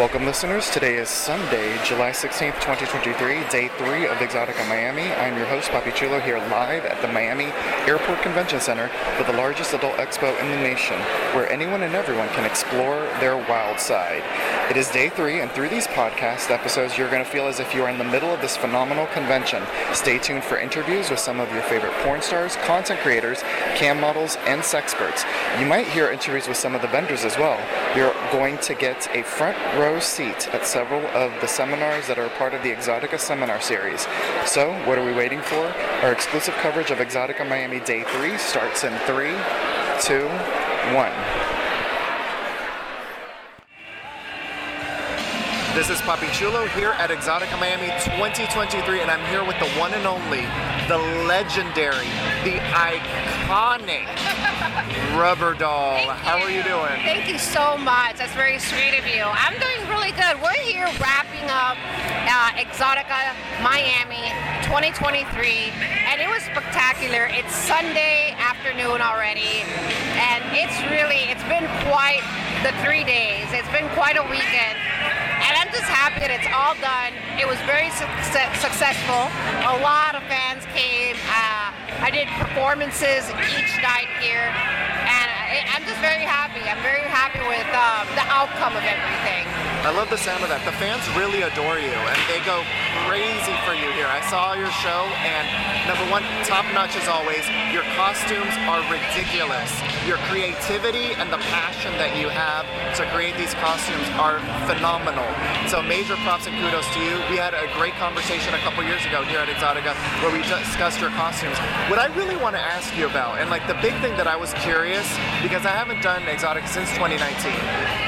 Welcome, listeners. Today is Sunday, July 16th, 2023, day three of EXXXOTICA Miami. I'm your host, Papi Chulo, here live at the Miami Airport Convention Center for the largest adult expo in the nation, where anyone and everyone can explore their wild side. It is day three, and through these podcast episodes, you're going to feel as if you are in the middle of this phenomenal convention. Stay tuned for interviews with some of your favorite porn stars, content creators, cam models, and sexperts. You might hear interviews with some of the vendors as well. You're going to get a front row seat at several of the seminars that are part of the EXXXOTICA Seminar Series. So, what are we waiting for? Our exclusive coverage of EXXXOTICA Miami Day 3 starts in 3, 2, 1. This is Papi Chulo here at EXXXOTICA Miami 2023, and I'm here with the one and only, the legendary, the iconic RubberDoll. How are you doing? Thank you so much. That's very sweet of you. I'm doing really good. We're here wrapping up uh, EXXXOTICA Miami 2023, and it was spectacular. It's Sunday afternoon already, and it's really, it's been quite the three days. It's been quite a weekend. Just happy that it's all done. It was very success- successful. A lot of fans came. Uh, I did performances each night here, very happy. I'm very happy with um, the outcome of everything. I love the sound of that. The fans really adore you, and they go crazy for you here. I saw your show, and number one, top notch as always. Your costumes are ridiculous. Your creativity and the passion that you have to create these costumes are phenomenal. So major props and kudos to you. We had a great conversation a couple years ago here at EXXXOTICA where we discussed your costumes. What I really want to ask you about, and like the big thing that I was curious, because I haven't done EXXXOTICA since 2019,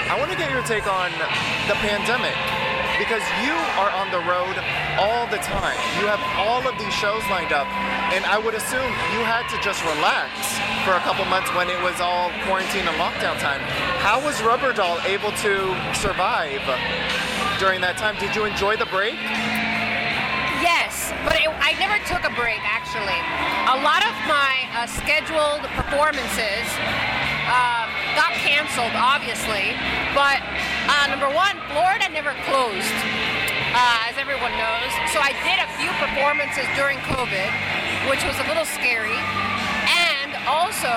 I want to get your take on the pandemic because you are on the road all the time. You have all of these shows lined up, and I would assume you had to just relax for a couple months when it was all quarantine and lockdown time. How was RubberDoll able to survive during that time? Did you enjoy the break? Yes, but it, I never took a break actually. A lot of my uh, scheduled performances um, got canceled, obviously. But uh, number one, Florida never closed, uh, as everyone knows. So I did a few performances during COVID, which was a little scary. And also,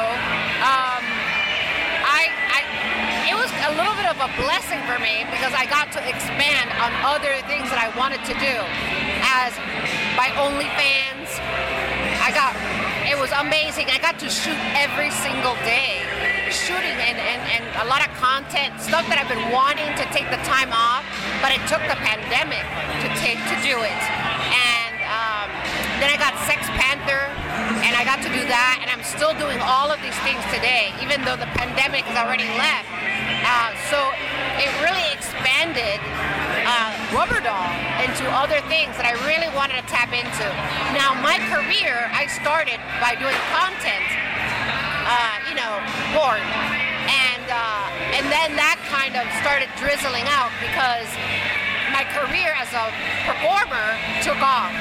um, I, I, it was a little bit of a blessing for me because I got to expand on other things that I wanted to do, as my OnlyFans. I got, it was amazing. I got to shoot every single day, shooting and, and, and a lot of content, stuff that I've been wanting to take the time off, but it took the pandemic to take to do it. And um, then I got Sex Panther, and I got to do that, and I'm still doing all of these things today, even though the pandemic has already left. Uh, so it really expanded uh, RubberDoll into other things that I really wanted to tap into. Now, my career, I started by doing content, uh, you know, porn. And, uh, and then that kind of started drizzling out because my career as a performer took off.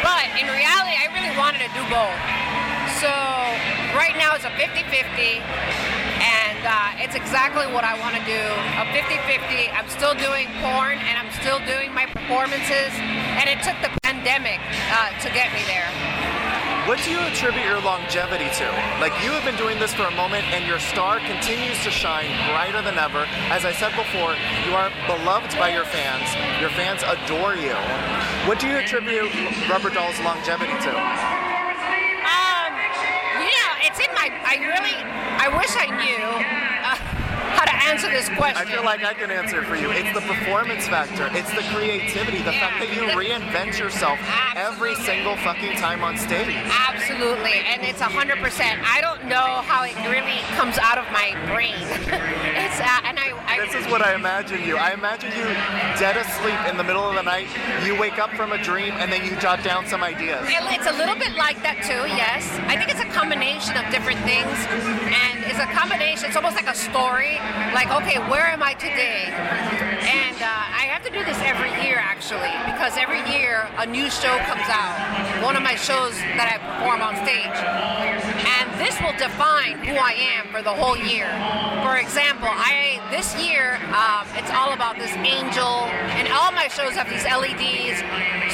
But in reality, I really wanted to do both. So right now it's a 50-50 and uh, it's exactly what I want to do. A 50-50. I'm still doing porn and I'm still doing my performances and it took the pandemic uh, to get me there. What do you attribute your longevity to? Like you have been doing this for a moment and your star continues to shine brighter than ever. As I said before, you are beloved by your fans. Your fans adore you. What do you attribute RubberDoll's longevity to? Um, you know, it's in my. I really. I wish I knew answer this question. I feel like I can answer for you. It's the performance factor. It's the creativity. The Yeah. fact that you The- reinvent yourself every single fucking time on stage. Absolutely, and it's a hundred percent. I don't know how it really comes out of my brain. it's uh, and I, I This is what I imagine you. I imagine you dead asleep in the middle of the night. You wake up from a dream and then you jot down some ideas. It's a little bit like that too, yes. I think it's a combination of different things, and it's a combination. It's almost like a story. Like, okay, where am I today? And uh, I have to do this every year, actually, because every year a new show comes out. One of my shows that I perform on stage, and this will define who I am for the whole year. For example, I this year um, it's all about this angel, and all my shows have these LEDs.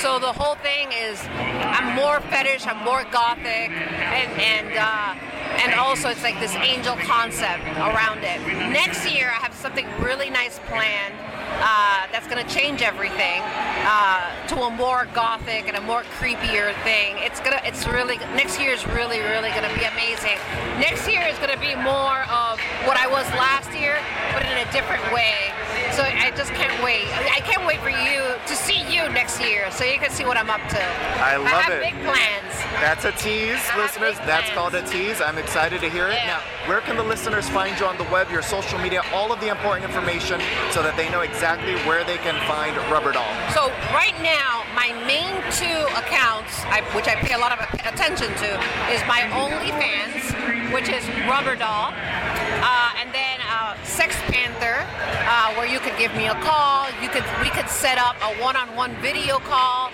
So the whole thing is I'm more fetish, I'm more gothic, and and uh, and also it's like this angel concept around it. Next year I have something really nice planned. Uh, that's gonna change everything uh, to a more gothic and a more creepier thing. It's gonna, it's really next year is really, really gonna be amazing. Next year is gonna be more of what I was last year, but in a different way. So I just can't wait. I, can't wait for you to see you next year, so you can see what I'm up to. I love have it. big plans. That's a tease, I listeners. That's plans. called a tease. I'm excited to hear it. Yeah. Now, where can the listeners find you on the web, your social media, all of the important information so that they know exactly where they can find RubberDoll? So right now, my main two accounts, I, which I pay a lot of attention to, is my OnlyFans, which is RubberDoll, uh, and then uh, Sex Panther, uh, where you could give me a call. You could we could set up a one-on-one video call,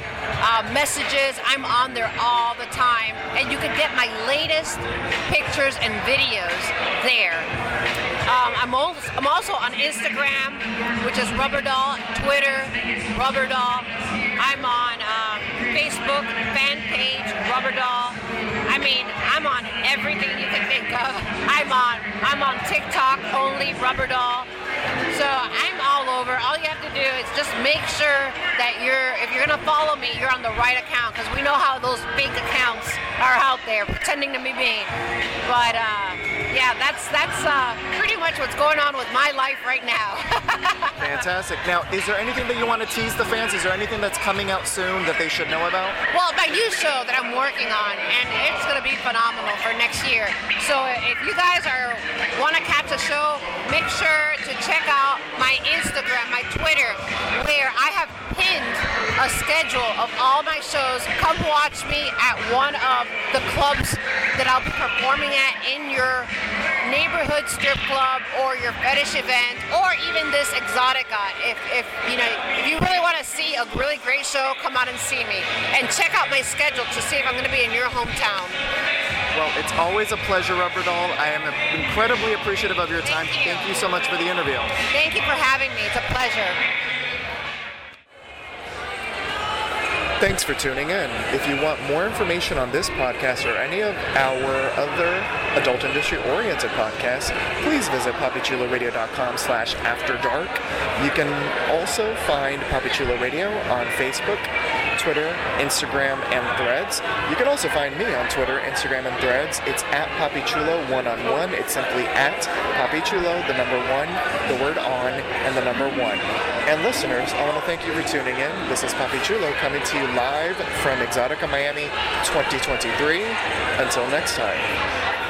uh, messages. I'm on there all the time, and you can get my latest pictures and videos there. Um, I'm, also, I'm also on Instagram, which is RubberDoll, Twitter, RubberDoll. I'm on um, Facebook fan page, RubberDoll. I mean, I'm on everything you can think of. I'm on I'm on TikTok only, RubberDoll. So all over. All you have to do is just make sure that you're, if you're gonna follow me, you're on the right account because we know how those fake accounts are out there pretending to be me. But uh, yeah, that's that's uh, pretty much what's going on with my life right now. Fantastic. Now, is there anything that you want to tease the fans? Is there anything that's coming out soon that they should know about? Well, my new show that I'm working on, and it's going to be phenomenal for next year. So if you guys are want to catch a show, make sure to check out my Instagram, my Twitter, where I have pinned a schedule of all my shows. Come watch me at one of the clubs that I'll be performing at in your neighborhood strip club or your fetish event or even this EXXXOTICA. If, if you know if you really want to see a really great show, come out and see me and check out my schedule to see if I'm going to be in your hometown. Well, it's always a pleasure, RubberDoll. I am incredibly appreciative of your time. Thank you. Thank you so much for the interview. Thank you for having me. It's a pleasure. Thanks for tuning in. If you want more information on this podcast or any of our other adult industry oriented podcasts, please visit papichuloradio.com slash after dark. You can also find Papi Chulo Radio on Facebook, Twitter, Instagram, and Threads. You can also find me on Twitter, Instagram, and Threads. It's at Papi Chulo one on one. It's simply at Papi Chulo, the number one, the word on, and the number one. And listeners, I want to thank you for tuning in. This is Papi Chulo coming to you live from EXXXOTICA Miami 2023. Until next time.